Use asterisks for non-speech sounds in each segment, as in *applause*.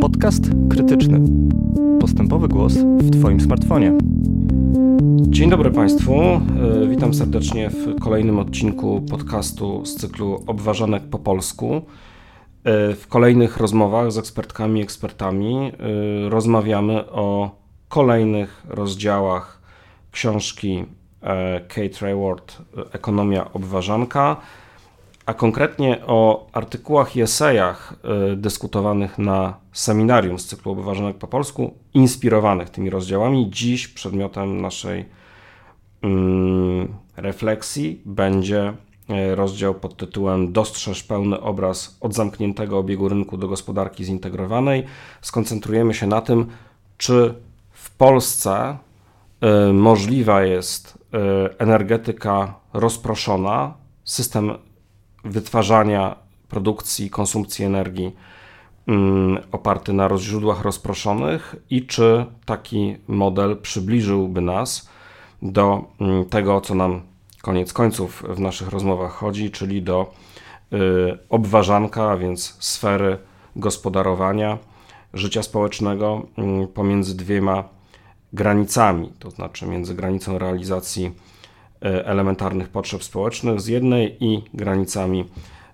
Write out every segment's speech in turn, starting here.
Podcast krytyczny. Postępowy głos w Twoim smartfonie. Dzień dobry Państwu. E, witam serdecznie w kolejnym odcinku podcastu z cyklu Obważanek po polsku. E, w kolejnych rozmowach z ekspertkami i ekspertami e, rozmawiamy o kolejnych rozdziałach książki Kate Rayward Ekonomia obważanka a konkretnie o artykułach i esejach y, dyskutowanych na seminarium z cyklu Obyważonek po polsku, inspirowanych tymi rozdziałami. Dziś przedmiotem naszej mm, refleksji będzie y, rozdział pod tytułem Dostrzeż pełny obraz od zamkniętego obiegu rynku do gospodarki zintegrowanej. Skoncentrujemy się na tym, czy w Polsce y, możliwa jest energetyka rozproszona, system wytwarzania, produkcji, konsumpcji energii mm, oparty na źródłach rozproszonych i czy taki model przybliżyłby nas do mm, tego, co nam koniec końców w naszych rozmowach chodzi, czyli do y, obważanka, a więc sfery gospodarowania życia społecznego mm, pomiędzy dwiema granicami, to znaczy między granicą realizacji elementarnych potrzeb społecznych z jednej i granicami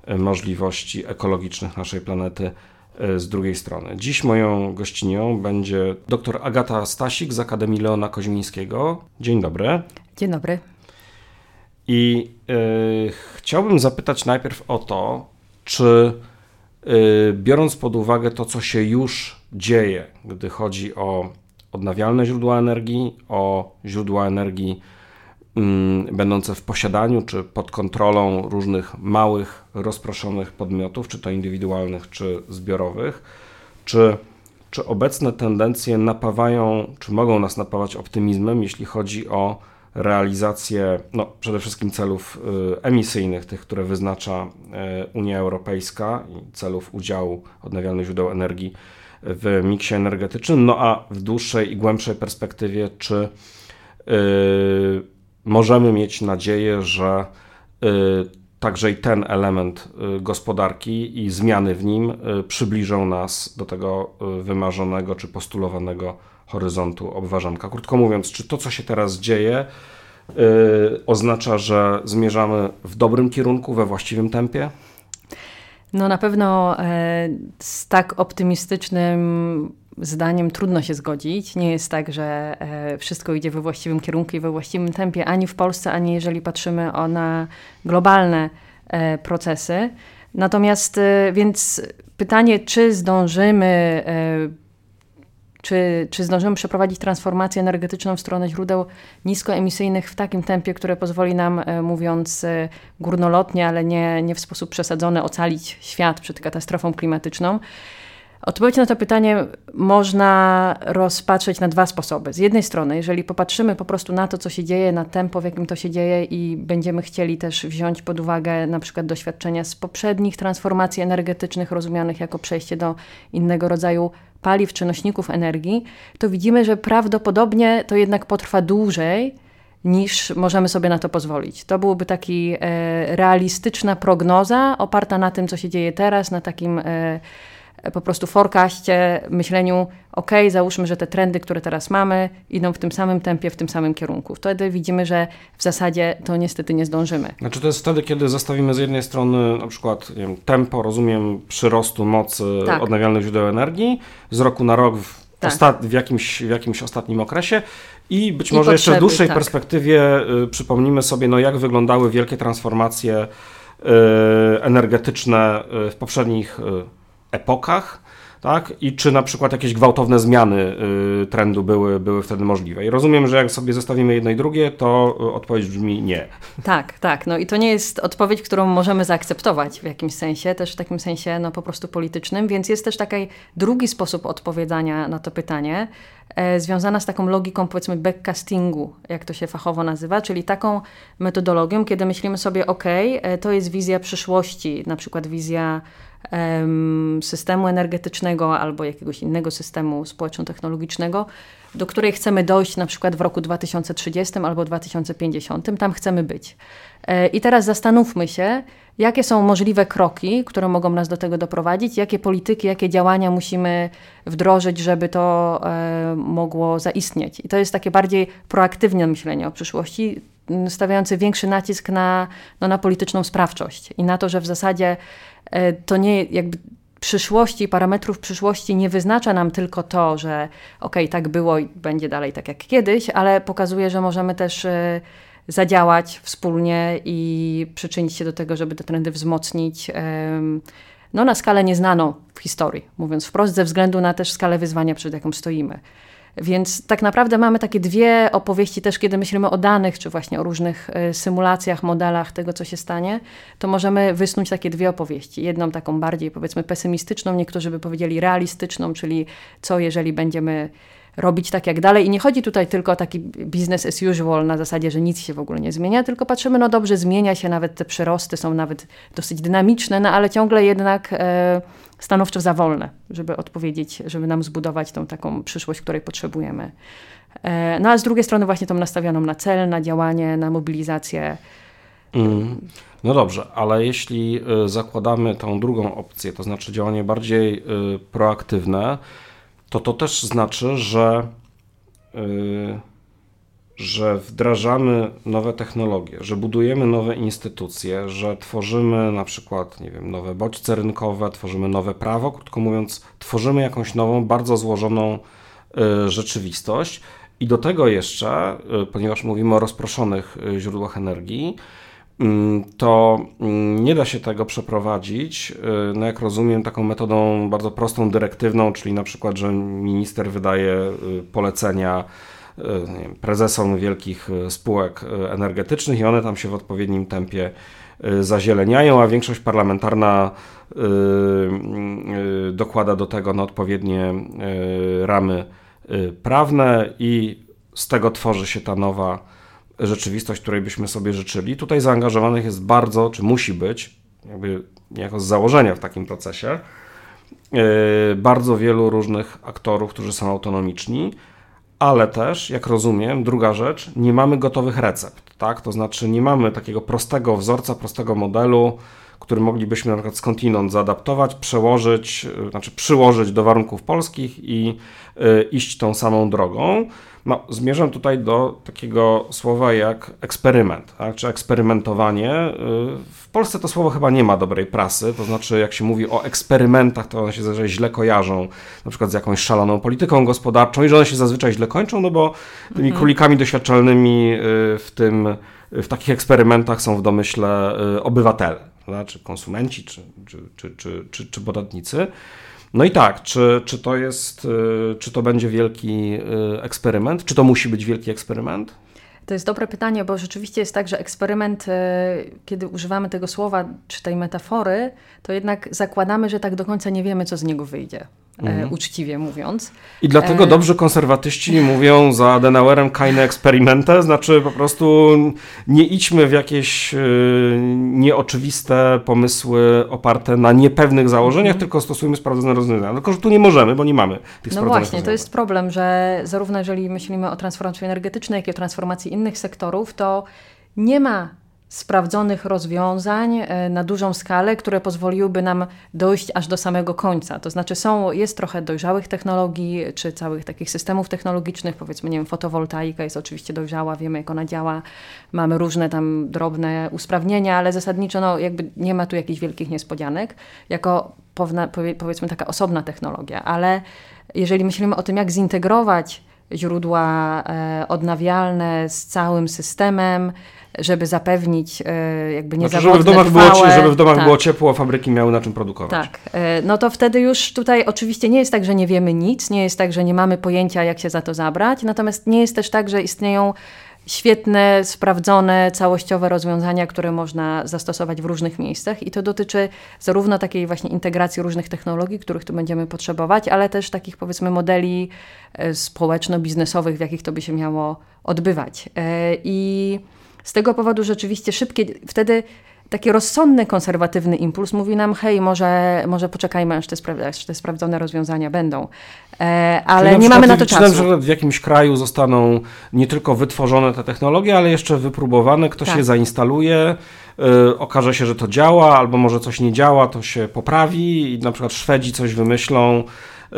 e, możliwości ekologicznych naszej planety e, z drugiej strony. Dziś moją gościnią będzie dr Agata Stasik z Akademii Leona Koźmińskiego. Dzień dobry. Dzień dobry. I y, chciałbym zapytać najpierw o to, czy y, biorąc pod uwagę to, co się już dzieje, gdy chodzi o odnawialne źródła energii, o źródła energii będące w posiadaniu czy pod kontrolą różnych małych, rozproszonych podmiotów, czy to indywidualnych, czy zbiorowych, czy, czy obecne tendencje napawają, czy mogą nas napawać optymizmem, jeśli chodzi o realizację no, przede wszystkim celów y, emisyjnych, tych, które wyznacza y, Unia Europejska i celów udziału odnawialnych źródeł energii w miksie energetycznym, no a w dłuższej i głębszej perspektywie, czy yy, możemy mieć nadzieję, że y, także i ten element y, gospodarki i zmiany w nim y, przybliżą nas do tego wymarzonego czy postulowanego horyzontu obważanka. Krótko mówiąc, czy to, co się teraz dzieje, oznacza, że zmierzamy w dobrym kierunku, we właściwym tempie? No na pewno e, z tak optymistycznym zdaniem trudno się zgodzić. Nie jest tak, że e, wszystko idzie we właściwym kierunku i we właściwym tempie ani w Polsce, ani jeżeli patrzymy na globalne e, procesy. Natomiast e, więc pytanie, czy zdążymy czy, czy zdążymy przeprowadzić transformację energetyczną w stronę źródeł niskoemisyjnych w takim tempie, które pozwoli nam, mówiąc górnolotnie, ale nie, nie w sposób przesadzony, ocalić świat przed katastrofą klimatyczną. Odpowiedź na to pytanie można rozpatrzeć na dwa sposoby. Z jednej strony, jeżeli popatrzymy po prostu na to, co się dzieje, na tempo, w jakim to się dzieje i będziemy chcieli też wziąć pod uwagę na przykład doświadczenia z poprzednich transformacji energetycznych, rozumianych jako przejście do innego rodzaju paliw czy nośników energii, to widzimy, że prawdopodobnie to jednak potrwa dłużej niż możemy sobie na to pozwolić. To byłoby taki e, realistyczna prognoza oparta na tym, co się dzieje teraz, na takim e, po prostu forecaście, myśleniu, ok, załóżmy, że te trendy, które teraz mamy, idą w tym samym tempie, w tym samym kierunku. Wtedy widzimy, że w zasadzie to niestety nie zdążymy. Znaczy to jest wtedy, kiedy zestawimy z jednej strony na przykład wiem, tempo, rozumiem, przyrostu mocy tak. odnawialnych źródeł energii z roku na rok w, tak. ostat- w, jakimś, w jakimś ostatnim okresie i być I może potrzeby, jeszcze w dłuższej tak. perspektywie y, przypomnimy sobie, no, jak wyglądały wielkie transformacje y, energetyczne y, w poprzednich y, epokach, tak? I czy na przykład jakieś gwałtowne zmiany y, trendu były, były wtedy możliwe. I rozumiem, że jak sobie zestawimy jedno i drugie, to odpowiedź brzmi nie. Tak, tak. No i to nie jest odpowiedź, którą możemy zaakceptować w jakimś sensie, też w takim sensie no, po prostu politycznym, więc jest też taki drugi sposób odpowiadania na to pytanie, e, związana z taką logiką, powiedzmy, backcastingu, jak to się fachowo nazywa, czyli taką metodologią, kiedy myślimy sobie, ok, e, to jest wizja przyszłości, na przykład wizja systemu energetycznego albo jakiegoś innego systemu społeczno-technologicznego, do której chcemy dojść na przykład w roku 2030 albo 2050. Tam chcemy być. E, I teraz zastanówmy się, jakie są możliwe kroki, które mogą nas do tego doprowadzić, jakie polityki, jakie działania musimy wdrożyć, żeby to e, mogło zaistnieć. I to jest takie bardziej proaktywne myślenie o przyszłości, stawiające większy nacisk na, no, na polityczną sprawczość i na to, że w zasadzie e, to nie jakby przyszłości, parametrów przyszłości nie wyznacza nam tylko to, że okej, okay, tak było i będzie dalej tak jak kiedyś, ale pokazuje, że możemy też e, zadziałać wspólnie i przyczynić się do tego, żeby te trendy wzmocnić no, na skalę nieznaną w historii, mówiąc wprost, ze względu na też skalę wyzwania, przed jaką stoimy. Więc tak naprawdę mamy takie dwie opowieści też, kiedy myślimy o danych, czy właśnie o różnych e, symulacjach, modelach tego, co się stanie, to możemy wysnuć takie dwie opowieści. Jedną taką bardziej powiedzmy pesymistyczną, niektórzy by powiedzieli realistyczną, czyli co jeżeli będziemy robić tak jak dalej. I nie chodzi tutaj tylko o taki business as usual na zasadzie, że nic się w ogóle nie zmienia, tylko patrzymy, no dobrze, zmienia się, nawet te przyrosty są nawet dosyć dynamiczne, no ale ciągle jednak e, stanowczo za wolne, żeby odpowiedzieć, żeby nam zbudować tą taką przyszłość, której potrzebujemy. E, no a z drugiej strony właśnie tą nastawioną na cel, na działanie, na mobilizację. Mm. No dobrze, ale jeśli y, zakładamy tą drugą opcję, to znaczy działanie bardziej y, proaktywne, to to też znaczy, że, yy, że wdrażamy nowe technologie, że budujemy nowe instytucje, że tworzymy na przykład, nie wiem, nowe bodźce rynkowe, tworzymy nowe prawo, krótko mówiąc, tworzymy jakąś nową, bardzo złożoną yy, rzeczywistość. I do tego jeszcze, yy, ponieważ mówimy o rozproszonych y, źródłach energii, to mm, nie da się tego przeprowadzić, y, no jak rozumiem, taką metodą bardzo prostą, dyrektywną, czyli na przykład, że minister wydaje y, polecenia y, prezesom wielkich spółek energetycznych i one tam się w odpowiednim tempie zazieleniają, a większość parlamentarna dokłada do tego na odpowiednie ramy prawne i z tego tworzy się ta nowa rzeczywistość, której byśmy sobie życzyli. Tutaj zaangażowanych jest bardzo, czy musi być, jakby niejako z założenia w takim procesie, yy, bardzo wielu różnych aktorów, którzy są autonomiczni, ale też, jak rozumiem, druga rzecz, nie mamy gotowych recept, tak? To znaczy nie mamy takiego prostego wzorca, prostego modelu, który moglibyśmy na przykład skądinąd zaadaptować, przełożyć, yy, znaczy przyłożyć do warunków polskich i yy, iść tą samą drogą. No, zmierzam tutaj do takiego słowa jak eksperyment, tak? czy eksperymentowanie. Y, w Polsce to słowo chyba nie ma dobrej prasy, to znaczy jak się mówi o eksperymentach, to one się zazwyczaj źle kojarzą, na przykład z jakąś szaloną polityką gospodarczą i że one się zazwyczaj źle kończą, no bo tymi mhm. królikami doświadczalnymi y, w tym, w takich eksperymentach są w domyśle y, obywatele, czy konsumenci, czy, czy, czy, czy, czy podatnicy. No i tak, czy, czy to jest, y, czy to będzie wielki y, eksperyment? Czy to musi być wielki eksperyment? To jest dobre pytanie, bo rzeczywiście jest tak, że eksperyment, y, kiedy używamy tego słowa czy tej metafory, to jednak zakładamy, że tak do końca nie wiemy, co z niego wyjdzie. E, mhm. uczciwie mówiąc. I dlatego e, dobrzy konserwatyści mówią za Adenauerem keine Experimente, znaczy po prostu nie idźmy w jakieś y, nieoczywiste pomysły oparte na niepewnych założeniach, mhm. tylko stosujmy sprawdzone rozwiązania. Tylko, że tu nie możemy, bo nie mamy tych No właśnie, to jest problem, że zarówno jeżeli myślimy o transformacji energetycznej, jak i o transformacji innych sektorów, to nie ma sprawdzonych rozwiązań e, na dużą skalę, które pozwoliłyby nam dojść aż do samego końca. To znaczy są, jest trochę dojrzałych technologii, czy całych takich systemów technologicznych, powiedzmy, nie wiem, fotowoltaika jest oczywiście dojrzała, wiemy jak ona działa, mamy różne tam drobne usprawnienia, ale zasadniczo no, jakby nie ma tu jakichś wielkich niespodzianek, jako powna, powiedzmy taka osobna technologia, ale jeżeli myślimy o tym, jak zintegrować źródła e, odnawialne z całym systemem, żeby zapewnić e, jakby niezawodne znaczy, żeby w domach trwałe, było, żeby w domach tak. było ciepło, a fabryki miały na czym produkować. Tak, e, no to wtedy już tutaj oczywiście nie jest tak, że nie wiemy nic, nie jest tak, że nie mamy pojęcia, jak się za to zabrać, natomiast nie jest też tak, że istnieją świetne, sprawdzone, całościowe rozwiązania, które można zastosować w różnych miejscach i to dotyczy zarówno takiej właśnie integracji różnych technologii, których tu będziemy potrzebować, ale też takich powiedzmy modeli e, społeczno-biznesowych, w jakich to by się miało odbywać. I z tego powodu rzeczywiście szybkie, wtedy taki rozsądny, konserwatywny impuls mówi nam, hej, może, może poczekajmy, aż te, spra- aż te sprawdzone rozwiązania będą. E, ale nie mamy na to czasu. Na przykład w jakimś kraju zostaną nie tylko wytworzone te technologie, ale jeszcze wypróbowane, ktoś Tak. je zainstaluje, y, okaże się, że to działa, albo może coś nie działa, to się poprawi i na przykład Szwedzi coś wymyślą,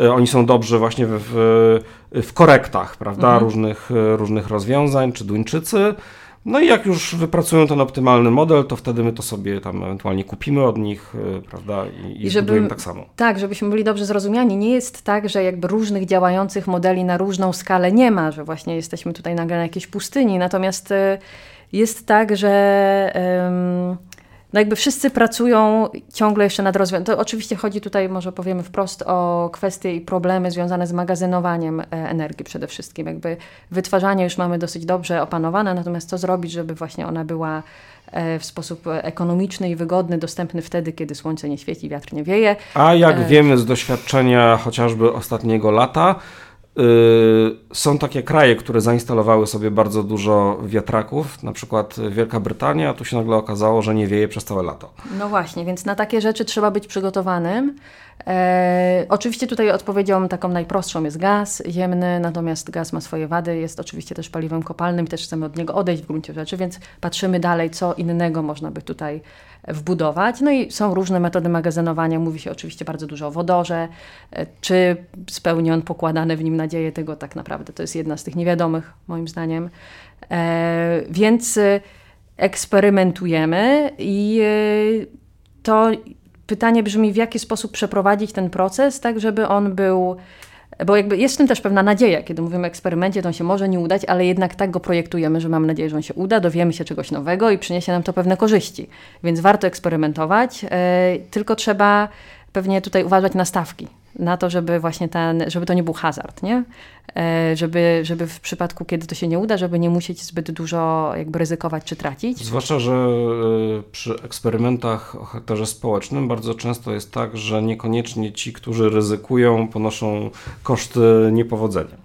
y, oni są dobrzy właśnie w, w, w korektach, prawda, Mhm. różnych, y, różnych rozwiązań, czy Duńczycy. No i jak już wypracują ten optymalny model, to wtedy my to sobie tam ewentualnie kupimy od nich, y, prawda, i, i żeby- tak samo. Tak, żebyśmy byli dobrze zrozumiani. Nie jest tak, że jakby różnych działających modeli na różną skalę nie ma, że właśnie jesteśmy tutaj nagle na jakiejś pustyni. Natomiast e, jest tak, że no jakby wszyscy pracują ciągle jeszcze nad rozwiązaniem. To oczywiście chodzi tutaj, może powiemy wprost, o kwestie i problemy związane z magazynowaniem e, energii przede wszystkim. Jakby wytwarzanie już mamy dosyć dobrze opanowane, natomiast co zrobić, żeby właśnie ona była e, w sposób ekonomiczny i wygodny, dostępny wtedy, kiedy słońce nie świeci, wiatr nie wieje. A jak E. wiemy z doświadczenia chociażby ostatniego lata, są takie kraje, które zainstalowały sobie bardzo dużo wiatraków, na przykład Wielka Brytania, tu się nagle okazało, że nie wieje przez całe lato. No właśnie, więc na takie rzeczy trzeba być przygotowanym. E, oczywiście tutaj odpowiedzią taką najprostszą jest gaz ziemny, natomiast gaz ma swoje wady, jest oczywiście też paliwem kopalnym, też chcemy od niego odejść w gruncie rzeczy, więc patrzymy dalej, co innego można by tutaj wbudować. No i są różne metody magazynowania, mówi się oczywiście bardzo dużo o wodorze, e, czy spełni on pokładane w nim nadzieje, tego tak naprawdę to jest jedna z tych niewiadomych moim zdaniem. E, więc e, eksperymentujemy i e, to pytanie brzmi, w jaki sposób przeprowadzić ten proces, tak żeby on był. Bo jakby jest w tym też pewna nadzieja, kiedy mówimy o eksperymencie, to on się może nie udać, ale jednak tak go projektujemy, że mamy nadzieję, że on się uda, dowiemy się czegoś nowego i przyniesie nam to pewne korzyści. Więc warto eksperymentować, e, tylko trzeba pewnie tutaj uważać na stawki, na to, żeby właśnie ten, żeby to nie był hazard, nie? E, Żeby, żeby w przypadku, kiedy to się nie uda, żeby nie musieć zbyt dużo jakby ryzykować czy tracić. Zwłaszcza, że y, przy eksperymentach o charakterze społecznym bardzo często jest tak, że niekoniecznie ci, którzy ryzykują, ponoszą koszty niepowodzenia.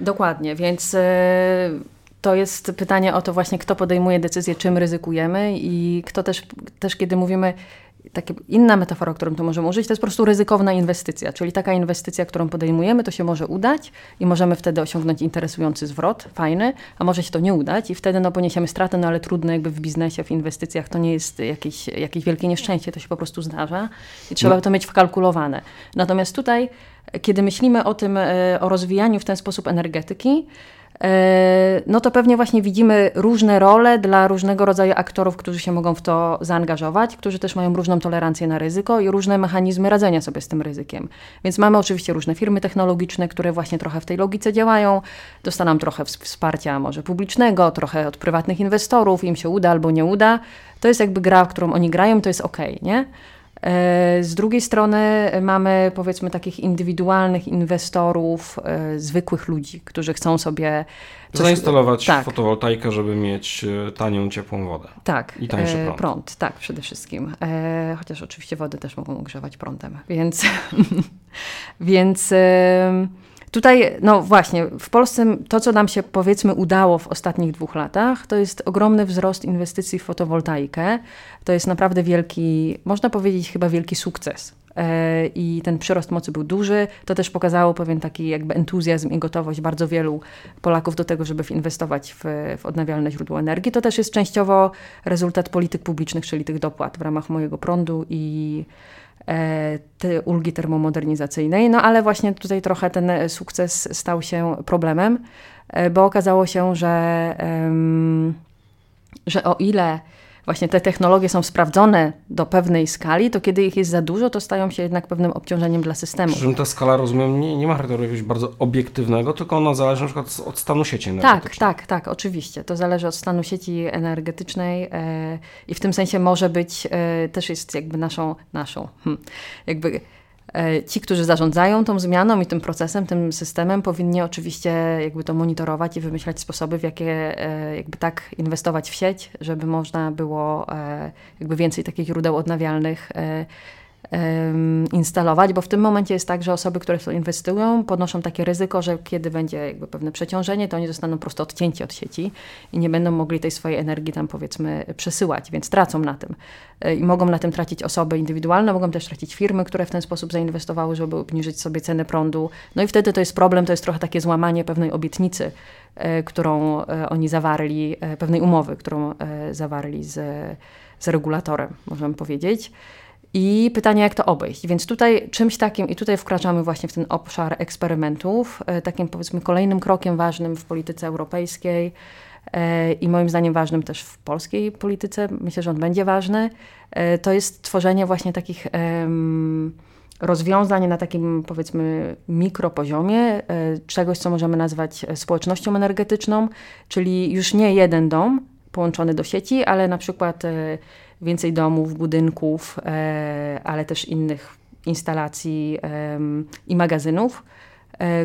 Dokładnie, więc e, to jest pytanie o to właśnie, kto podejmuje decyzję, czym ryzykujemy i kto też, też kiedy mówimy, taka inna metafora, którą tu możemy użyć, to jest po prostu ryzykowna inwestycja, czyli taka inwestycja, którą podejmujemy, to się może udać i możemy wtedy osiągnąć interesujący zwrot, fajny, a może się to nie udać i wtedy no, poniesiemy stratę, no ale trudno jakby w biznesie, w inwestycjach, to nie jest jakieś, jakieś wielkie nieszczęście, to się po prostu zdarza i trzeba No. to mieć wkalkulowane. Natomiast tutaj, kiedy myślimy o tym, e, o rozwijaniu w ten sposób energetyki, no to pewnie właśnie widzimy różne role dla różnego rodzaju aktorów, którzy się mogą w to zaangażować, którzy też mają różną tolerancję na ryzyko i różne mechanizmy radzenia sobie z tym ryzykiem. Więc mamy oczywiście różne firmy technologiczne, które właśnie trochę w tej logice działają, dostaną trochę ws- wsparcia może publicznego, trochę od prywatnych inwestorów, im się uda albo nie uda. To jest jakby gra, w którą oni grają, to jest ok, nie? E, Z drugiej strony mamy powiedzmy takich indywidualnych inwestorów, e, zwykłych ludzi, którzy chcą sobie coś- Zainstalować tak. fotowoltaikę, żeby mieć e, tanią, ciepłą wodę. Tak, I tańszy e, prąd. tak, przede wszystkim. Chociaż oczywiście wody też mogą ogrzewać prądem, więc, *laughs* więc tutaj, no właśnie, w Polsce to, co nam się powiedzmy udało w ostatnich dwóch latach, to jest ogromny wzrost inwestycji w fotowoltaikę. To jest naprawdę wielki, można powiedzieć chyba wielki sukces. E, I ten przyrost mocy był duży. To też pokazało pewien taki jakby entuzjazm i gotowość bardzo wielu Polaków do tego, żeby inwestować w, w odnawialne źródła energii. To też jest częściowo rezultat polityk publicznych, czyli tych dopłat w ramach mojego prądu i te ulgi termomodernizacyjnej. No ale właśnie tutaj trochę ten sukces stał się problemem, e, bo okazało się, że, że o ile właśnie te technologie są sprawdzone do pewnej skali, to kiedy ich jest za dużo, to stają się jednak pewnym obciążeniem dla systemu. Przy czym ta skala, rozumiem, nie, nie ma charakteru jakiegoś bardzo obiektywnego, tylko ona zależy na przykład od stanu sieci Tak, energetycznej. tak, tak, oczywiście. To zależy od stanu sieci energetycznej e, i w tym sensie może być, e, też jest jakby naszą, naszą, hmm, jakby ci, którzy zarządzają tą zmianą i tym procesem, tym systemem, powinni oczywiście jakby to monitorować i wymyślać sposoby, w jakie e, jakby tak inwestować w sieć, żeby można było e, jakby więcej takich źródeł odnawialnych e, instalować, bo w tym momencie jest tak, że osoby, które w to inwestują, podnoszą takie ryzyko, że kiedy będzie jakby pewne przeciążenie, to oni zostaną po prostu odcięci od sieci i nie będą mogli tej swojej energii tam powiedzmy przesyłać, więc tracą na tym. E, I mogą na tym tracić osoby indywidualne, mogą też tracić firmy, które w ten sposób zainwestowały, żeby obniżyć sobie cenę prądu. No i wtedy to jest problem, to jest trochę takie złamanie pewnej obietnicy, e, którą e, oni zawarli, pewnej umowy, którą zawarli z, z regulatorem, możemy powiedzieć. I pytanie, jak to obejść. Więc tutaj czymś takim, i tutaj wkraczamy właśnie w ten obszar eksperymentów, e, takim powiedzmy kolejnym krokiem ważnym w polityce europejskiej e, i moim zdaniem ważnym też w polskiej polityce, myślę, że on będzie ważny, e, to jest tworzenie właśnie takich rozwiązań na takim powiedzmy mikropoziomie, czegoś, co możemy nazwać społecznością energetyczną, czyli już nie jeden dom połączony do sieci, ale na przykład więcej domów, budynków, e, ale też innych instalacji i magazynów,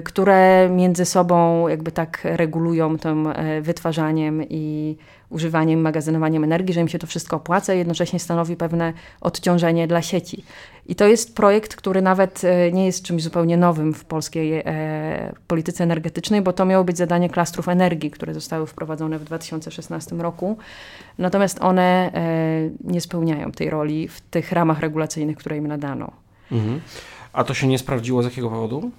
które między sobą jakby tak regulują tym e, wytwarzaniem i używaniem, magazynowaniem energii, że im się to wszystko opłaca jednocześnie stanowi pewne odciążenie dla sieci. I to jest projekt, który nawet e, nie jest czymś zupełnie nowym w polskiej e, polityce energetycznej, bo to miało być zadanie klastrów energii, które zostały wprowadzone w 2016 roku. Natomiast one e, nie spełniają tej roli w tych ramach regulacyjnych, które im nadano. Mhm. A to się nie sprawdziło z jakiego powodu?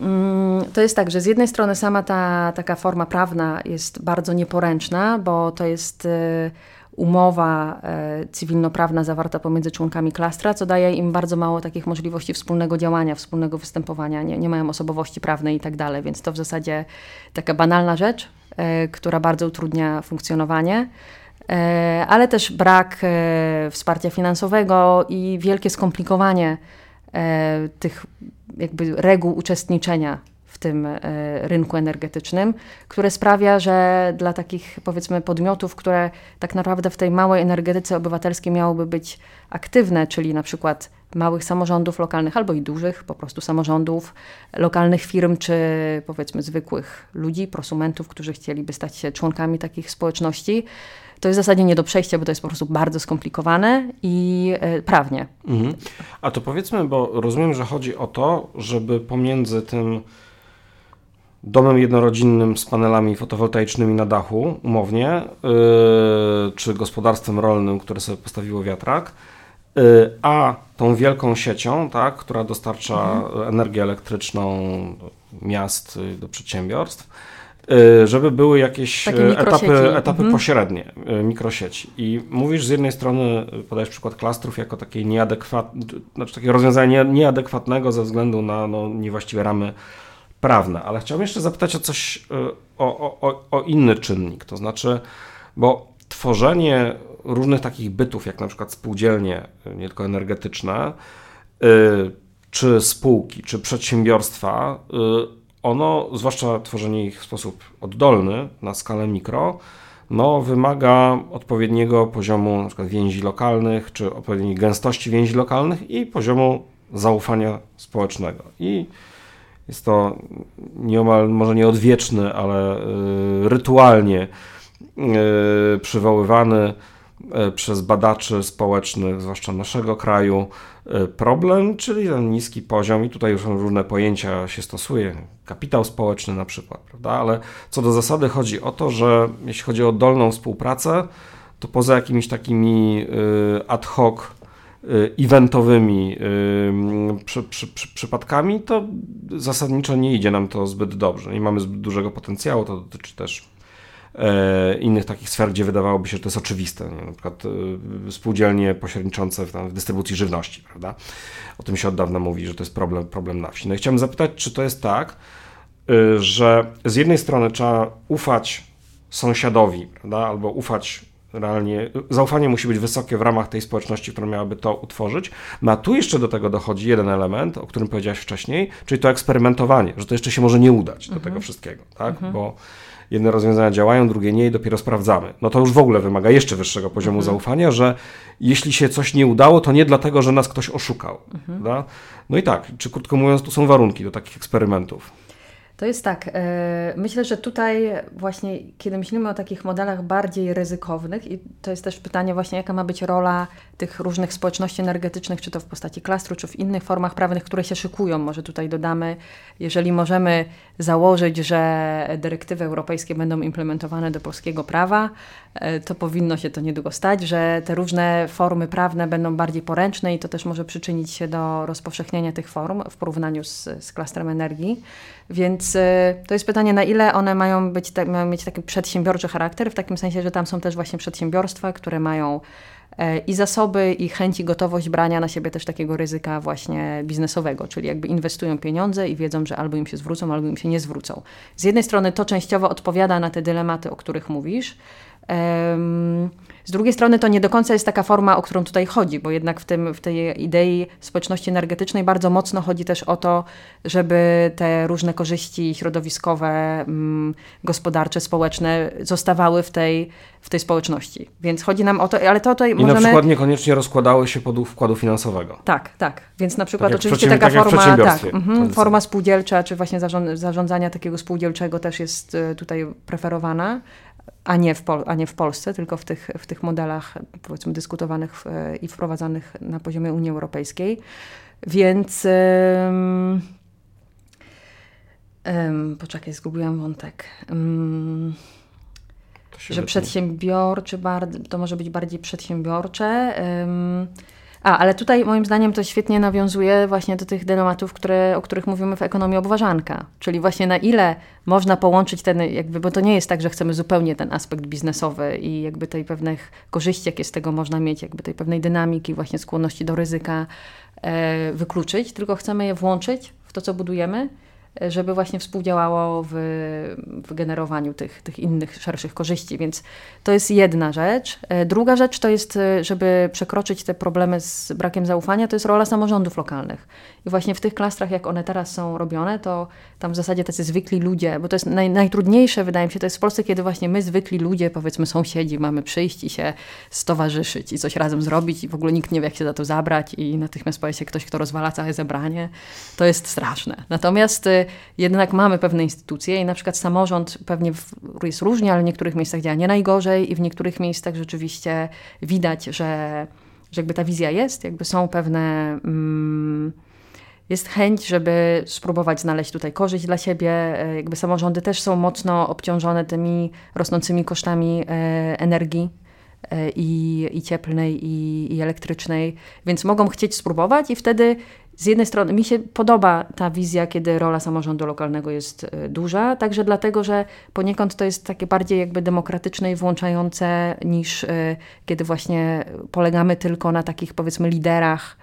Mm, to jest tak, że z jednej strony sama ta taka forma prawna jest bardzo nieporęczna, bo to jest y, umowa y, cywilnoprawna zawarta pomiędzy członkami klastra, co daje im bardzo mało takich możliwości wspólnego działania, wspólnego występowania, nie, nie mają osobowości prawnej i tak dalej, więc to w zasadzie taka banalna rzecz, y, która bardzo utrudnia funkcjonowanie. Ale też brak wsparcia finansowego i wielkie skomplikowanie tych jakby reguł uczestniczenia w tym e, rynku energetycznym, które sprawia, że dla takich powiedzmy podmiotów, które tak naprawdę w tej małej energetyce obywatelskiej miałoby być aktywne, czyli na przykład małych samorządów lokalnych albo i dużych po prostu samorządów, lokalnych firm czy powiedzmy zwykłych ludzi, prosumentów, którzy chcieliby stać się członkami takich społeczności, to jest w zasadzie nie do przejścia, bo to jest po prostu bardzo skomplikowane i e, prawnie. Mhm. A to powiedzmy, bo rozumiem, że chodzi o to, żeby pomiędzy tym domem jednorodzinnym z panelami fotowoltaicznymi na dachu, umownie, yy, czy gospodarstwem rolnym, które sobie postawiło wiatrak, yy, a tą wielką siecią, tak, która dostarcza mhm. energię elektryczną do miast, do przedsiębiorstw, Y, żeby były jakieś y, etapy, etapy mhm. pośrednie, y, mikrosieci. I mówisz z jednej strony, podajesz przykład klastrów jako takiej nieadekwatnej, znaczy takiego rozwiązania nieadekwatnego ze względu na no, niewłaściwe ramy prawne, ale chciałbym jeszcze zapytać o coś, o, o, o inny czynnik, to znaczy, bo tworzenie różnych takich bytów, jak na przykład spółdzielnie, nie tylko energetyczne, czy spółki, czy przedsiębiorstwa, ono, zwłaszcza tworzenie ich w sposób oddolny na skalę mikro, no, wymaga odpowiedniego poziomu na przykład więzi lokalnych, czy odpowiedniej gęstości więzi lokalnych i poziomu zaufania społecznego. I jest to nieomal, może nie odwieczny, ale y, rytualnie y, przywoływany przez badaczy społecznych, zwłaszcza naszego kraju, E, problem, czyli ten niski poziom, i tutaj już różne pojęcia się stosuje, kapitał społeczny na przykład, prawda? Ale co do zasady chodzi o to, że jeśli chodzi o dolną współpracę, to poza jakimiś takimi e, ad hoc e, eventowymi przy, przy, przy, przypadkami, to zasadniczo nie idzie nam to zbyt dobrze. Nie mamy zbyt dużego potencjału, to dotyczy też E, innych takich sfer, gdzie wydawałoby się, że to jest oczywiste. Nie? Na przykład e, spółdzielnie pośredniczące w, tam, w, dystrybucji żywności, prawda? O tym się od dawna mówi, że to jest problem, problem na wsi. No i chciałem zapytać, czy to jest tak, e, że z jednej strony trzeba ufać sąsiadowi, prawda? Albo ufać realnie, zaufanie musi być wysokie w ramach tej społeczności, która miałaby to utworzyć. No a tu jeszcze do tego dochodzi jeden element, o którym powiedziałeś wcześniej, czyli to eksperymentowanie, że to jeszcze się może nie udać do mhm. tego wszystkiego, tak? Mhm. Bo jedne rozwiązania działają, drugie nie i dopiero sprawdzamy. No to już w ogóle wymaga jeszcze wyższego poziomu mhm. zaufania, że jeśli się coś nie udało, to nie dlatego, że nas ktoś oszukał. Mhm. No i tak, czy krótko mówiąc, tu są warunki do takich eksperymentów. To jest tak. E, myślę, że tutaj właśnie, kiedy myślimy o takich modelach bardziej ryzykownych, i to jest też pytanie właśnie, jaka ma być rola tych różnych społeczności energetycznych, czy to w postaci klastru, czy w innych formach prawnych, które się szykują. Może tutaj dodamy, jeżeli możemy założyć, że dyrektywy europejskie będą implementowane do polskiego prawa, e, to powinno się to niedługo stać, że te różne formy prawne będą bardziej poręczne i to też może przyczynić się do rozpowszechnienia tych form w porównaniu z, z klastrem energii. Więc y, to jest pytanie, na ile one mają, być, mają mieć taki przedsiębiorczy charakter, w takim sensie, że tam są też właśnie przedsiębiorstwa, które mają e, i zasoby, i chęć, i gotowość brania na siebie też takiego ryzyka właśnie biznesowego, czyli jakby inwestują pieniądze i wiedzą, że albo im się zwrócą, albo im się nie zwrócą. Z jednej strony to częściowo odpowiada na te dylematy, o których mówisz. Z drugiej strony to nie do końca jest taka forma, o którą tutaj chodzi, bo jednak w, tym, w tej idei społeczności energetycznej bardzo mocno chodzi też o to, żeby te różne korzyści środowiskowe, mm, gospodarcze, społeczne zostawały w tej, w tej społeczności. Więc chodzi nam o to, ale to tutaj I możemy... na przykład niekoniecznie rozkładały się pod wkładu finansowego. Tak, tak. Więc na przykład Tak oczywiście taka tak forma, tak, mhm, forma spółdzielcza, czy właśnie zarząd, zarządzania takiego spółdzielczego też jest y, tutaj preferowana a nie w, Pol- a nie w Polsce, tylko w tych, w tych modelach powiedzmy dyskutowanych w, i wprowadzanych na poziomie Unii Europejskiej. Więc poczekaj, zgubiłam wątek. Że wytnie. przedsiębiorczy, to może być bardziej przedsiębiorcze. A, ale tutaj moim zdaniem to świetnie nawiązuje właśnie do tych dylematów, które, o których mówimy w ekonomii obważanka. Czyli właśnie na ile można połączyć ten, jakby, bo to nie jest tak, że chcemy zupełnie ten aspekt biznesowy i jakby tej pewnych korzyści, jakie z tego można mieć, jakby tej pewnej dynamiki, właśnie skłonności do ryzyka e, wykluczyć, tylko chcemy je włączyć w to, co budujemy żeby właśnie współdziałało w, w generowaniu tych, tych innych, szerszych korzyści. Więc to jest jedna rzecz. E, Druga rzecz to jest, e, żeby przekroczyć te problemy z brakiem zaufania, to jest rola samorządów lokalnych. I właśnie w tych klastrach, jak one teraz są robione, to tam w zasadzie tacy zwykli ludzie, bo to jest naj, najtrudniejsze, wydaje mi się, to jest w Polsce, kiedy właśnie my, zwykli ludzie, powiedzmy sąsiedzi, mamy przyjść i się stowarzyszyć i coś razem zrobić i w ogóle nikt nie wie, jak się za to zabrać i natychmiast pojawi się ktoś, kto rozwala całe zebranie. To jest straszne. Natomiast y, jednak mamy pewne instytucje i na przykład samorząd pewnie w, jest różnie, ale w niektórych miejscach działa nie najgorzej i w niektórych miejscach rzeczywiście widać, że, że jakby ta wizja jest, jakby są pewne... Mm, jest chęć, żeby spróbować znaleźć tutaj korzyść dla siebie. E, Jakby samorządy też są mocno obciążone tymi rosnącymi kosztami e, energii e, i, i cieplnej, i, i elektrycznej, więc mogą chcieć spróbować i wtedy z jednej strony mi się podoba ta wizja, kiedy rola samorządu lokalnego jest duża, także dlatego, że poniekąd to jest takie bardziej jakby demokratyczne i włączające niż kiedy właśnie polegamy tylko na takich powiedzmy liderach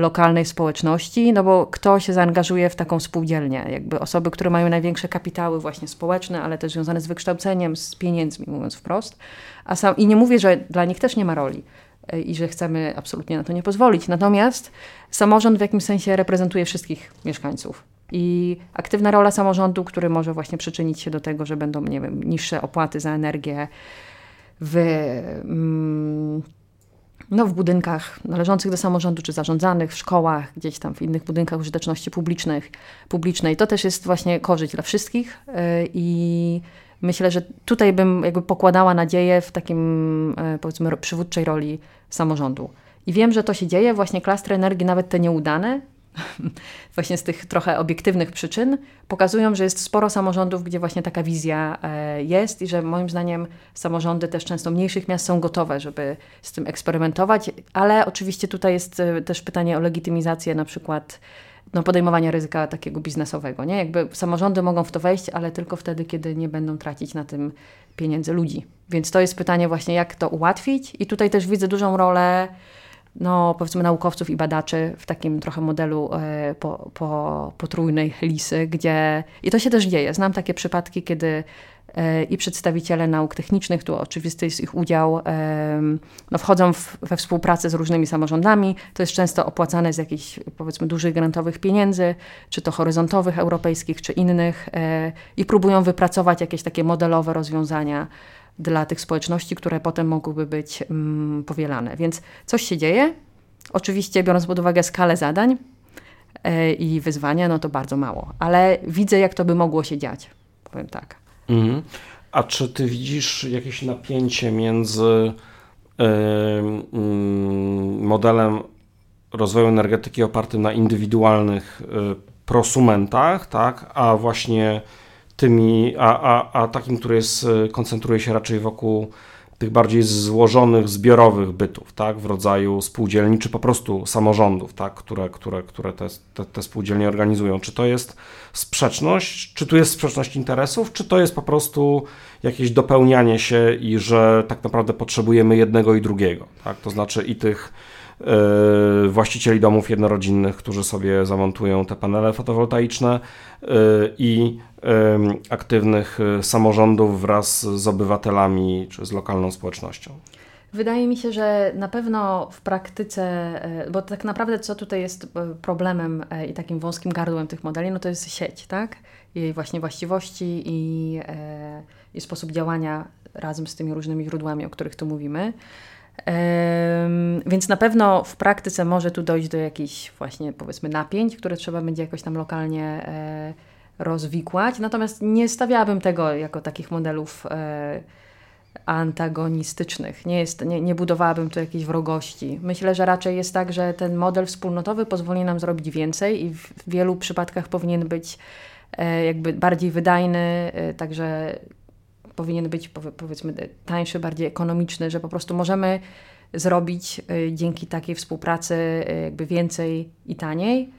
lokalnej społeczności, no bo kto się zaangażuje w taką spółdzielnię? Jakby osoby, które mają największe kapitały właśnie społeczne, ale też związane z wykształceniem, z pieniędzmi, mówiąc wprost. A sam, I nie mówię, że dla nich też nie ma roli e, i że chcemy absolutnie na to nie pozwolić. Natomiast samorząd w jakimś sensie reprezentuje wszystkich mieszkańców. I aktywna rola samorządu, który może właśnie przyczynić się do tego, że będą, nie wiem, niższe opłaty za energię w, mm, no, w budynkach należących do samorządu, czy zarządzanych, w szkołach, gdzieś tam w innych budynkach użyteczności publicznych, publicznej. To też jest właśnie korzyść dla wszystkich yy, i myślę, że tutaj bym jakby pokładała nadzieję w takim, yy, powiedzmy, przywódczej roli samorządu. I wiem, że to się dzieje, właśnie klastry energii, nawet te nieudane, *laughs* właśnie z tych trochę obiektywnych przyczyn, pokazują, że jest sporo samorządów, gdzie właśnie taka wizja e, jest i że moim zdaniem samorządy też często mniejszych miast są gotowe, żeby z tym eksperymentować, ale oczywiście tutaj jest e, też pytanie o legitymizację na przykład no, podejmowania ryzyka takiego biznesowego. Nie? Jakby samorządy mogą w to wejść, ale tylko wtedy, kiedy nie będą tracić na tym pieniędzy ludzi. Więc to jest pytanie właśnie, jak to ułatwić i tutaj też widzę dużą rolę no, powiedzmy naukowców i badaczy w takim trochę modelu e, po, po, potrójnej lisy, gdzie i to się też dzieje. Znam takie przypadki, kiedy e, i przedstawiciele nauk technicznych, tu oczywisty jest ich udział, e, no, wchodzą w, we współpracę z różnymi samorządami. To jest często opłacane z jakichś powiedzmy dużych grantowych pieniędzy, czy to horyzontowych, europejskich, czy innych i próbują wypracować jakieś takie modelowe rozwiązania dla tych społeczności, które potem mogłyby być mm, powielane. Więc coś się dzieje. Oczywiście biorąc pod uwagę skalę zadań, i wyzwania, no to bardzo mało. Ale widzę, jak to by mogło się dziać, powiem tak. Mhm. A czy ty widzisz jakieś napięcie między modelem rozwoju energetyki opartym na indywidualnych prosumentach, tak, a właśnie tymi, a, a, a takim, który jest, koncentruje się raczej wokół tych bardziej złożonych, zbiorowych bytów, tak, w rodzaju spółdzielni, czy po prostu samorządów, tak, które, które, które te, te, te spółdzielnie organizują. Czy to jest sprzeczność, czy tu jest sprzeczność interesów, czy to jest po prostu jakieś dopełnianie się i że tak naprawdę potrzebujemy jednego i drugiego, tak, to znaczy i tych E, właścicieli domów jednorodzinnych, którzy sobie zamontują te panele fotowoltaiczne e, i aktywnych e, samorządów wraz z obywatelami czy z lokalną społecznością. Wydaje mi się, że na pewno w praktyce, bo tak naprawdę co tutaj jest problemem i takim wąskim gardłem tych modeli, no to jest sieć, tak? Jej właśnie właściwości i, i sposób działania razem z tymi różnymi źródłami, o których tu mówimy. Więc na pewno w praktyce może tu dojść do jakichś właśnie powiedzmy napięć, które trzeba będzie jakoś tam lokalnie e, rozwikłać. Natomiast nie stawiałabym tego jako takich modelów e, antagonistycznych. Nie, jest, nie, nie budowałabym tu jakiejś wrogości. Myślę, że raczej jest tak, że ten model wspólnotowy pozwoli nam zrobić więcej i w wielu przypadkach powinien być e, jakby bardziej wydajny, także powinien być powiedzmy tańszy, bardziej ekonomiczny, że po prostu możemy zrobić y, dzięki takiej współpracy y, jakby więcej i taniej,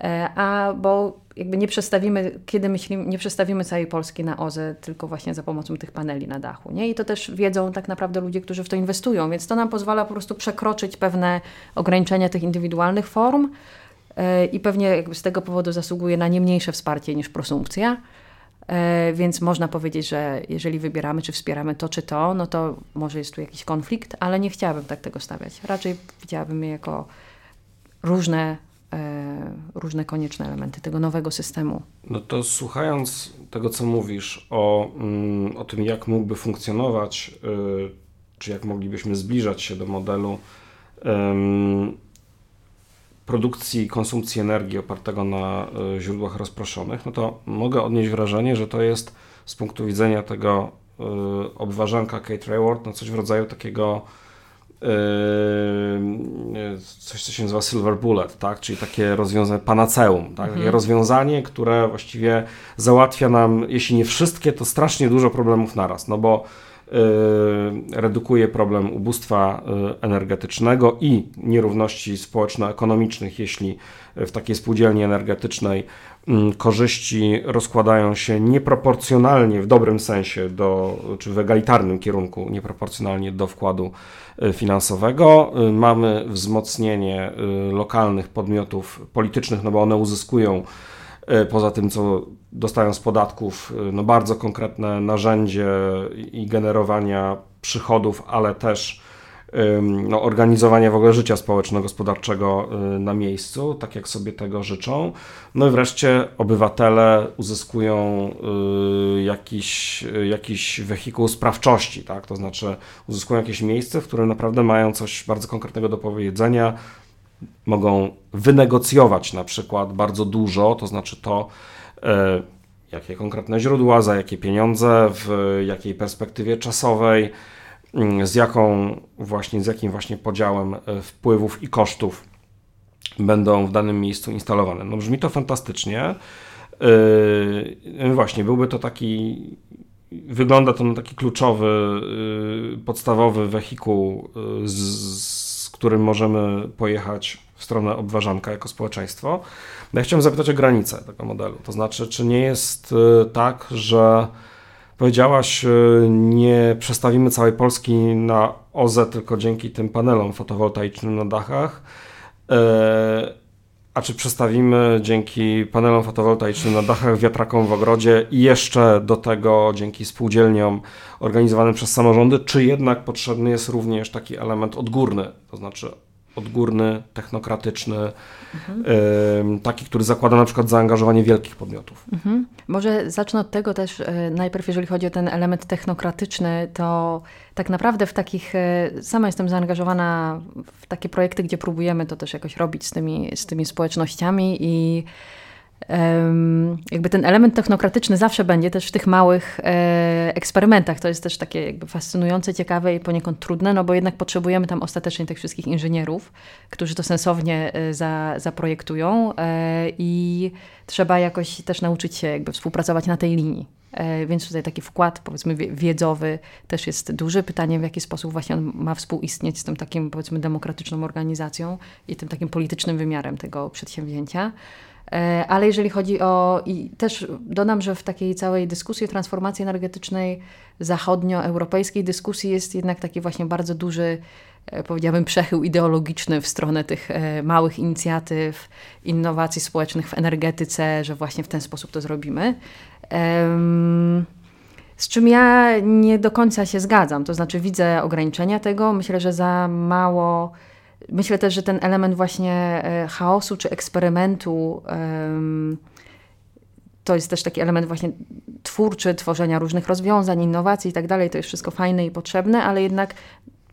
e, a bo jakby nie przestawimy, kiedy myślimy, nie przestawimy całej Polski na OZE tylko właśnie za pomocą tych paneli na dachu, nie? I to też wiedzą tak naprawdę ludzie, którzy w to inwestują, więc to nam pozwala po prostu przekroczyć pewne ograniczenia tych indywidualnych form e, i pewnie jakby z tego powodu zasługuje na nie mniejsze wsparcie niż prosumpcja. E, więc można powiedzieć, że jeżeli wybieramy, czy wspieramy to, czy to, no to może jest tu jakiś konflikt, ale nie chciałabym tak tego stawiać. Raczej widziałabym je jako różne, e, różne konieczne elementy tego nowego systemu. No to słuchając tego, co mówisz o, mm, o tym, jak mógłby funkcjonować, y, czy jak moglibyśmy zbliżać się do modelu produkcji i konsumpcji energii opartego na e, źródłach rozproszonych, no to mogę odnieść wrażenie, że to jest z punktu widzenia tego e, obważanka Kate Rayward, no coś w rodzaju takiego e, coś, co się nazywa silver bullet, tak? czyli takie rozwiązanie panaceum, tak? takie mhm. rozwiązanie, które właściwie załatwia nam, jeśli nie wszystkie, to strasznie dużo problemów naraz, no bo Y, redukuje problem ubóstwa y, energetycznego i nierówności społeczno-ekonomicznych, jeśli w takiej spółdzielni energetycznej mm, korzyści rozkładają się nieproporcjonalnie w dobrym sensie do, czy w egalitarnym kierunku nieproporcjonalnie do wkładu y, finansowego. Mamy wzmocnienie lokalnych podmiotów politycznych, no bo one uzyskują poza tym, co dostają z podatków, e, no bardzo konkretne narzędzie i generowania przychodów, ale też no, organizowania w ogóle życia społeczno-gospodarczego e, na miejscu, tak jak sobie tego życzą. No i wreszcie obywatele uzyskują jakiś, jakiś wehikuł sprawczości, tak? to znaczy uzyskują jakieś miejsce, w którym naprawdę mają coś bardzo konkretnego do powiedzenia, mogą wynegocjować na przykład bardzo dużo, to znaczy to, e, jakie konkretne źródła, za jakie pieniądze, w jakiej perspektywie czasowej, mm, z jaką właśnie, z jakim właśnie podziałem e, wpływów i kosztów będą w danym miejscu instalowane. No brzmi to fantastycznie. Yy, właśnie, byłby to taki, wygląda to na taki kluczowy, podstawowy wehikuł, z, z którym możemy pojechać w stronę obważanka jako społeczeństwo. No ja chciałem zapytać o granice tego modelu. To znaczy, czy nie jest y, tak, że powiedziałaś, y, nie przestawimy całej Polski na OZE tylko dzięki tym panelom fotowoltaicznym na dachach, y, a czy przestawimy dzięki panelom fotowoltaicznym na dachach, wiatrakom w ogrodzie i jeszcze do tego dzięki spółdzielniom organizowanym przez samorządy, czy jednak potrzebny jest również taki element odgórny, to znaczy odgórny, technokratyczny, mhm. taki, który zakłada na przykład zaangażowanie wielkich podmiotów. Mhm. Może zacznę od tego też, e, najpierw jeżeli chodzi o ten element technokratyczny, to tak naprawdę w takich, e, sama jestem zaangażowana w takie projekty, gdzie próbujemy to też jakoś robić z tymi, z tymi społecznościami i jakby ten element technokratyczny zawsze będzie też w tych małych e, eksperymentach. To jest też takie jakby fascynujące, ciekawe i poniekąd trudne, no bo jednak potrzebujemy tam ostatecznie tych wszystkich inżynierów, którzy to sensownie e, za, zaprojektują e, i trzeba jakoś też nauczyć się jakby współpracować na tej linii. Więc tutaj taki wkład, powiedzmy, wiedzowy też jest duży. Pytanie, w jaki sposób właśnie on ma współistnieć z tym takim, powiedzmy, demokratyczną organizacją i tym takim politycznym wymiarem tego przedsięwzięcia. E, ale jeżeli chodzi o, i też dodam, że w takiej całej dyskusji o transformacji energetycznej zachodnioeuropejskiej dyskusji jest jednak taki właśnie bardzo duży, e, powiedziałabym, przechył ideologiczny w stronę tych e, małych inicjatyw, innowacji społecznych w energetyce, że właśnie w ten sposób to zrobimy. Z czym ja nie do końca się zgadzam, to znaczy widzę ograniczenia tego, myślę, że za mało Myślę też, że ten element właśnie e, chaosu czy eksperymentu to jest też taki element właśnie twórczy, tworzenia różnych rozwiązań, innowacji i tak dalej. To jest wszystko fajne i potrzebne, ale jednak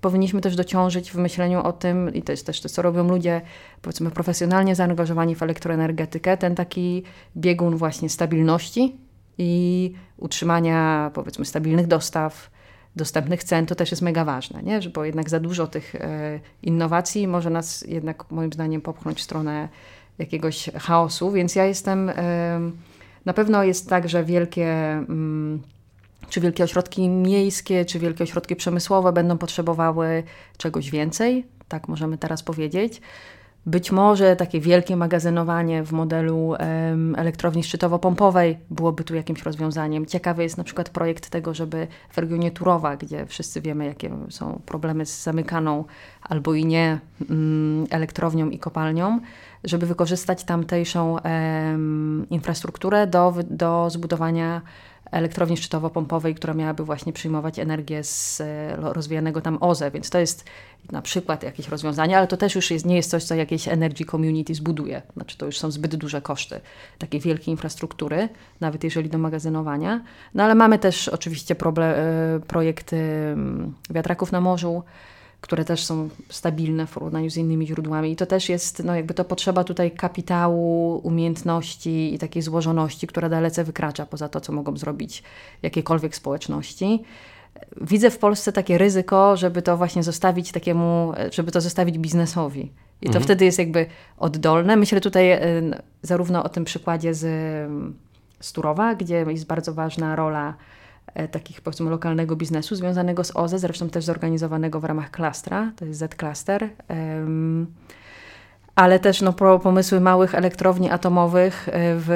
powinniśmy też dociążyć w myśleniu o tym, i to jest też to, co robią ludzie, powiedzmy, profesjonalnie zaangażowani w elektroenergetykę, ten taki biegun właśnie stabilności i utrzymania, powiedzmy, stabilnych dostaw, dostępnych cen, to też jest mega ważne, nie? bo jednak za dużo tych e, innowacji może nas jednak moim zdaniem popchnąć w stronę jakiegoś chaosu, więc ja jestem, na pewno jest tak, że wielkie mm, czy wielkie ośrodki miejskie, czy wielkie ośrodki przemysłowe będą potrzebowały czegoś więcej, tak możemy teraz powiedzieć. Być może takie wielkie magazynowanie w modelu elektrowni szczytowo-pompowej byłoby tu jakimś rozwiązaniem. Ciekawy jest na przykład projekt tego, żeby w regionie Turowa, gdzie wszyscy wiemy, jakie są problemy z zamykaną albo i nie um, elektrownią i kopalnią, żeby wykorzystać tamtejszą infrastrukturę do, do zbudowania elektrowni szczytowo-pompowej, która miałaby właśnie przyjmować energię z e, rozwijanego tam OZE, więc to jest na przykład jakieś rozwiązanie, ale to też już jest, nie jest coś, co jakieś energy community zbuduje. Znaczy to już są zbyt duże koszty takiej wielkiej infrastruktury, nawet jeżeli do magazynowania. No ale mamy też oczywiście e, projekty mm, wiatraków na morzu, które też są stabilne w porównaniu z innymi źródłami. I to też jest, no jakby to potrzeba tutaj kapitału, umiejętności i takiej złożoności, która dalece wykracza poza to, co mogą zrobić jakiekolwiek społeczności. Widzę w Polsce takie ryzyko, żeby to właśnie zostawić takiemu, żeby to zostawić biznesowi. I to mhm. wtedy jest jakby oddolne. Myślę tutaj y, zarówno o tym przykładzie z, z Turowa, gdzie jest bardzo ważna rola takich powiedzmy lokalnego biznesu związanego z OZE, zresztą też zorganizowanego w ramach klastra, to jest Z-Cluster. Ale też no, pomysły małych elektrowni atomowych e, w,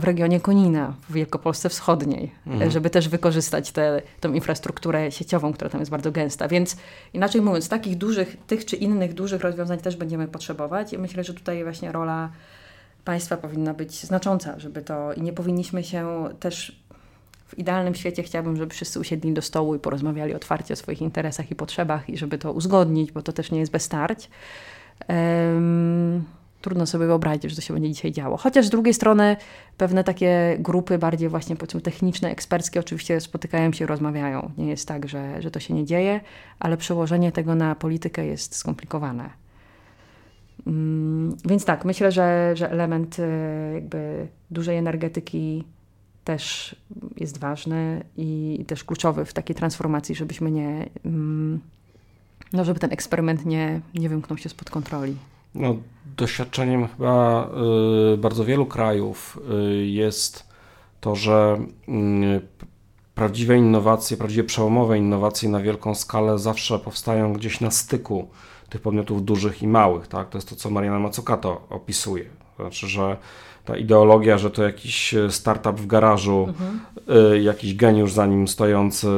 w regionie Konina, w Wielkopolsce Wschodniej, e, mhm. żeby też wykorzystać tę infrastrukturę sieciową, która tam jest bardzo gęsta. Więc inaczej mówiąc, takich dużych, tych czy innych dużych rozwiązań też będziemy potrzebować i myślę, że tutaj właśnie rola państwa powinna być znacząca, żeby to i nie powinniśmy się też w idealnym świecie chciałabym, żeby wszyscy usiedli do stołu i porozmawiali otwarcie o swoich interesach i potrzebach i żeby to uzgodnić, bo to też nie jest bez starć. Um, trudno sobie wyobrazić, że to się będzie dzisiaj działo. Chociaż z drugiej strony pewne takie grupy bardziej właśnie techniczne, eksperckie oczywiście spotykają się rozmawiają. Nie jest tak, że, że to się nie dzieje, ale przełożenie tego na politykę jest skomplikowane. Um, więc tak, myślę, że, że element e, jakby dużej energetyki też jest ważny i też kluczowy w takiej transformacji, żebyśmy nie, mm, no żeby ten eksperyment nie, nie wymknął się spod kontroli. No, doświadczeniem chyba y, bardzo wielu krajów y, jest to, że y, prawdziwe innowacje, prawdziwie przełomowe innowacje na wielką skalę zawsze powstają gdzieś na styku tych podmiotów dużych i małych. Tak? To jest to, co Mariana Mazzucato opisuje. Znaczy, że ta ideologia, że to jakiś e, startup w garażu, mhm. y, jakiś geniusz za nim stojący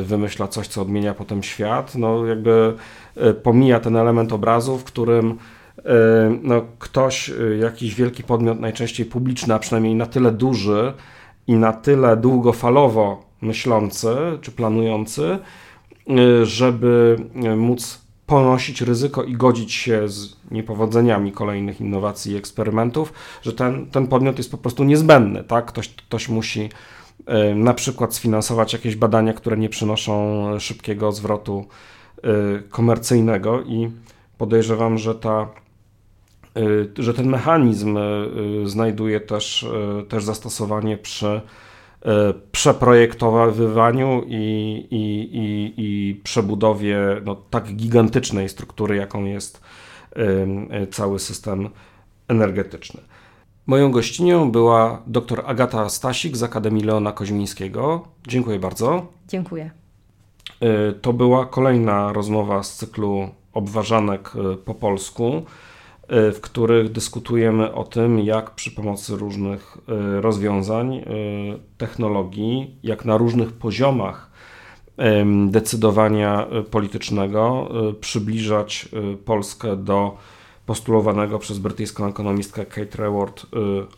y, wymyśla coś, co odmienia potem świat, no jakby pomija ten element obrazu, w którym no, ktoś, jakiś wielki podmiot, najczęściej publiczny, a przynajmniej na tyle duży i na tyle długofalowo myślący czy planujący, żeby móc ponosić ryzyko i godzić się z niepowodzeniami kolejnych innowacji i eksperymentów, że ten, ten podmiot jest po prostu niezbędny. Tak? Ktoś, ktoś musi y, na przykład sfinansować jakieś badania, które nie przynoszą szybkiego zwrotu y, komercyjnego i podejrzewam, że ta że ten mechanizm znajduje też, też zastosowanie przy przeprojektowywaniu i, i, i, i przebudowie no, tak gigantycznej struktury, jaką jest cały system energetyczny. Moją gościnią była dr Agata Stasik z Akademii Leona Koźmińskiego. Dziękuję bardzo. Dziękuję. Y, to była kolejna rozmowa z cyklu obważanek po polsku. Y, w których dyskutujemy o tym, jak przy pomocy różnych y, rozwiązań, y, technologii, jak na różnych poziomach decydowania politycznego przybliżać Polskę do postulowanego przez brytyjską ekonomistkę Kate Reward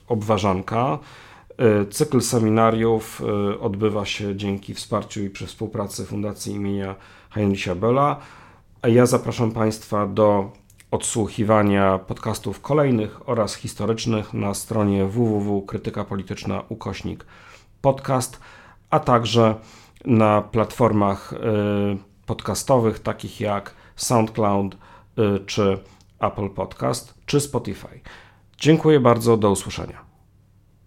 obważanka. Cykl seminariów odbywa się dzięki wsparciu i przy współpracy Fundacji imienia Heinricha Bella. A ja zapraszam Państwa do odsłuchiwania podcastów kolejnych oraz historycznych na stronie www.krytykapolityczna ukośnik podcast, a także na platformach y, podcastowych takich jak SoundCloud y, czy Apple Podcast czy Spotify. Dziękuję bardzo, do usłyszenia.